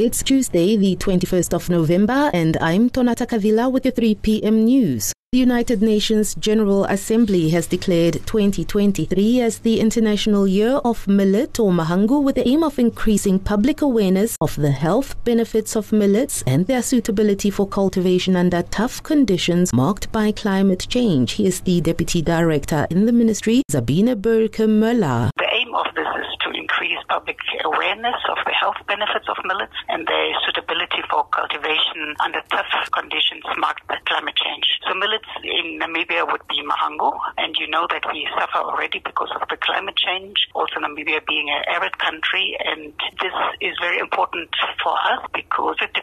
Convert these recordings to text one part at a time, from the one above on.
It's Tuesday, the 21st of November, and I'm Tonata Kavila with the 3 p.m. news. The United Nations General Assembly has declared 2023 as the International Year of Millet or Mahangu with the aim of increasing public awareness of the health benefits of millets and their suitability for cultivation under tough conditions marked by climate change. He is the Deputy Director in the Ministry, Zabina Burke Möller public awareness of the health benefits of millets and their suitability for cultivation under tough conditions marked by climate change. So millets in Namibia would be mahangu, and you know that we suffer already because of the climate change, also Namibia being an arid country, and this is very important for us because 50%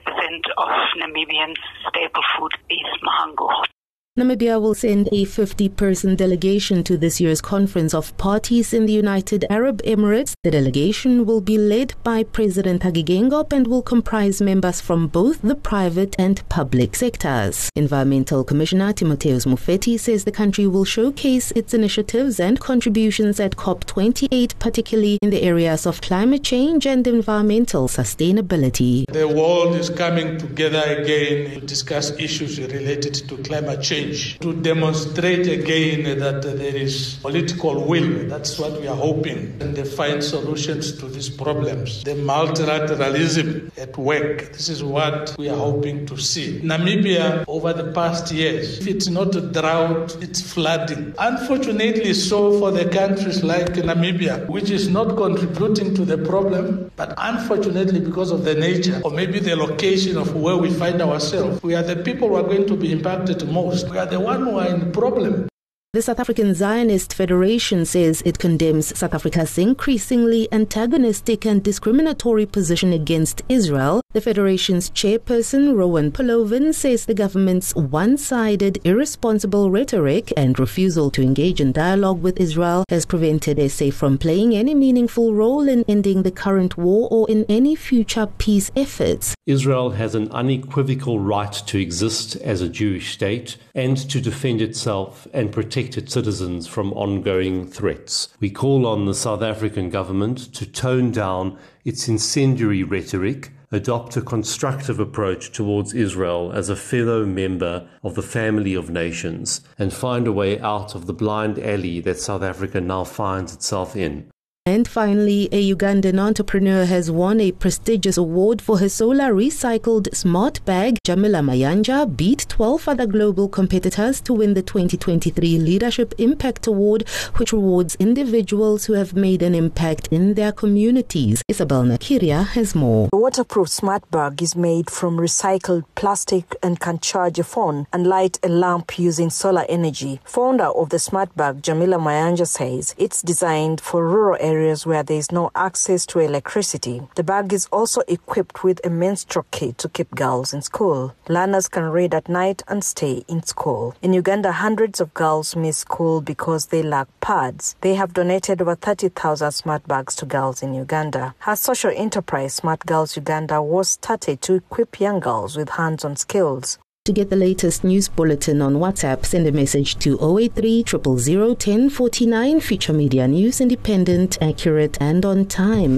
of Namibians' staple food is mahangu. Namibia will send a 50 person delegation to this year's Conference of Parties in the United Arab Emirates. The delegation will be led by President Hage Geingob and will comprise members from both the private and public sectors. Environmental Commissioner Timotheus Mufeti says the country will showcase its initiatives and contributions at COP28, particularly in the areas of climate change and environmental sustainability. The world is coming together again to discuss issues related to climate change to demonstrate again that there is political will. That's what we are hoping. And they find solutions to these problems. The multilateralism at work, this is what we are hoping to see. Namibia, over the past years, if it's not a drought, it's flooding. Unfortunately, so for the countries like Namibia, which is not contributing to the problem, but unfortunately, because of the nature or maybe the location of where we find ourselves, we are the people who are going to be impacted most. Are the who are in problem. The South African Zionist Federation says it condemns South Africa's increasingly antagonistic and discriminatory position against Israel. The Federation's chairperson, Rowan Polovin, says the government's one sided, irresponsible rhetoric and refusal to engage in dialogue with Israel has prevented SA from playing any meaningful role in ending the current war or in any future peace efforts. Israel has an unequivocal right to exist as a Jewish state and to defend itself and protect protect its citizens from ongoing threats. We call on the South African government to tone down its incendiary rhetoric adopt a constructive approach towards Israel as a fellow member of the family of nations and find a way out of the blind alley that South Africa now finds itself in. And finally, a Ugandan entrepreneur has won a prestigious award for her solar recycled smart bag. Jamila Mayanja beat 12 other global competitors to win the 2023 Leadership Impact Award, which rewards individuals who have made an impact in their communities. Isabel Nakiria has more. The waterproof smart bag is made from recycled plastic and can charge a phone and light a lamp using solar energy. Founder of the smart bag, Jamila Mayanja says it's designed for rural areas areas where there is no access to electricity. The bag is also equipped with a menstrual kit to keep girls in school. Learners can read at night and stay in school. In Uganda, hundreds of girls miss school because they lack pads. They have donated over 30,000 smart bags to girls in Uganda. Her social enterprise, Smart Girls Uganda, was started to equip young girls with hands on skills. To get the latest news bulletin on WhatsApp, send a message to 083 000 1049. Future Media News, independent, accurate, and on time.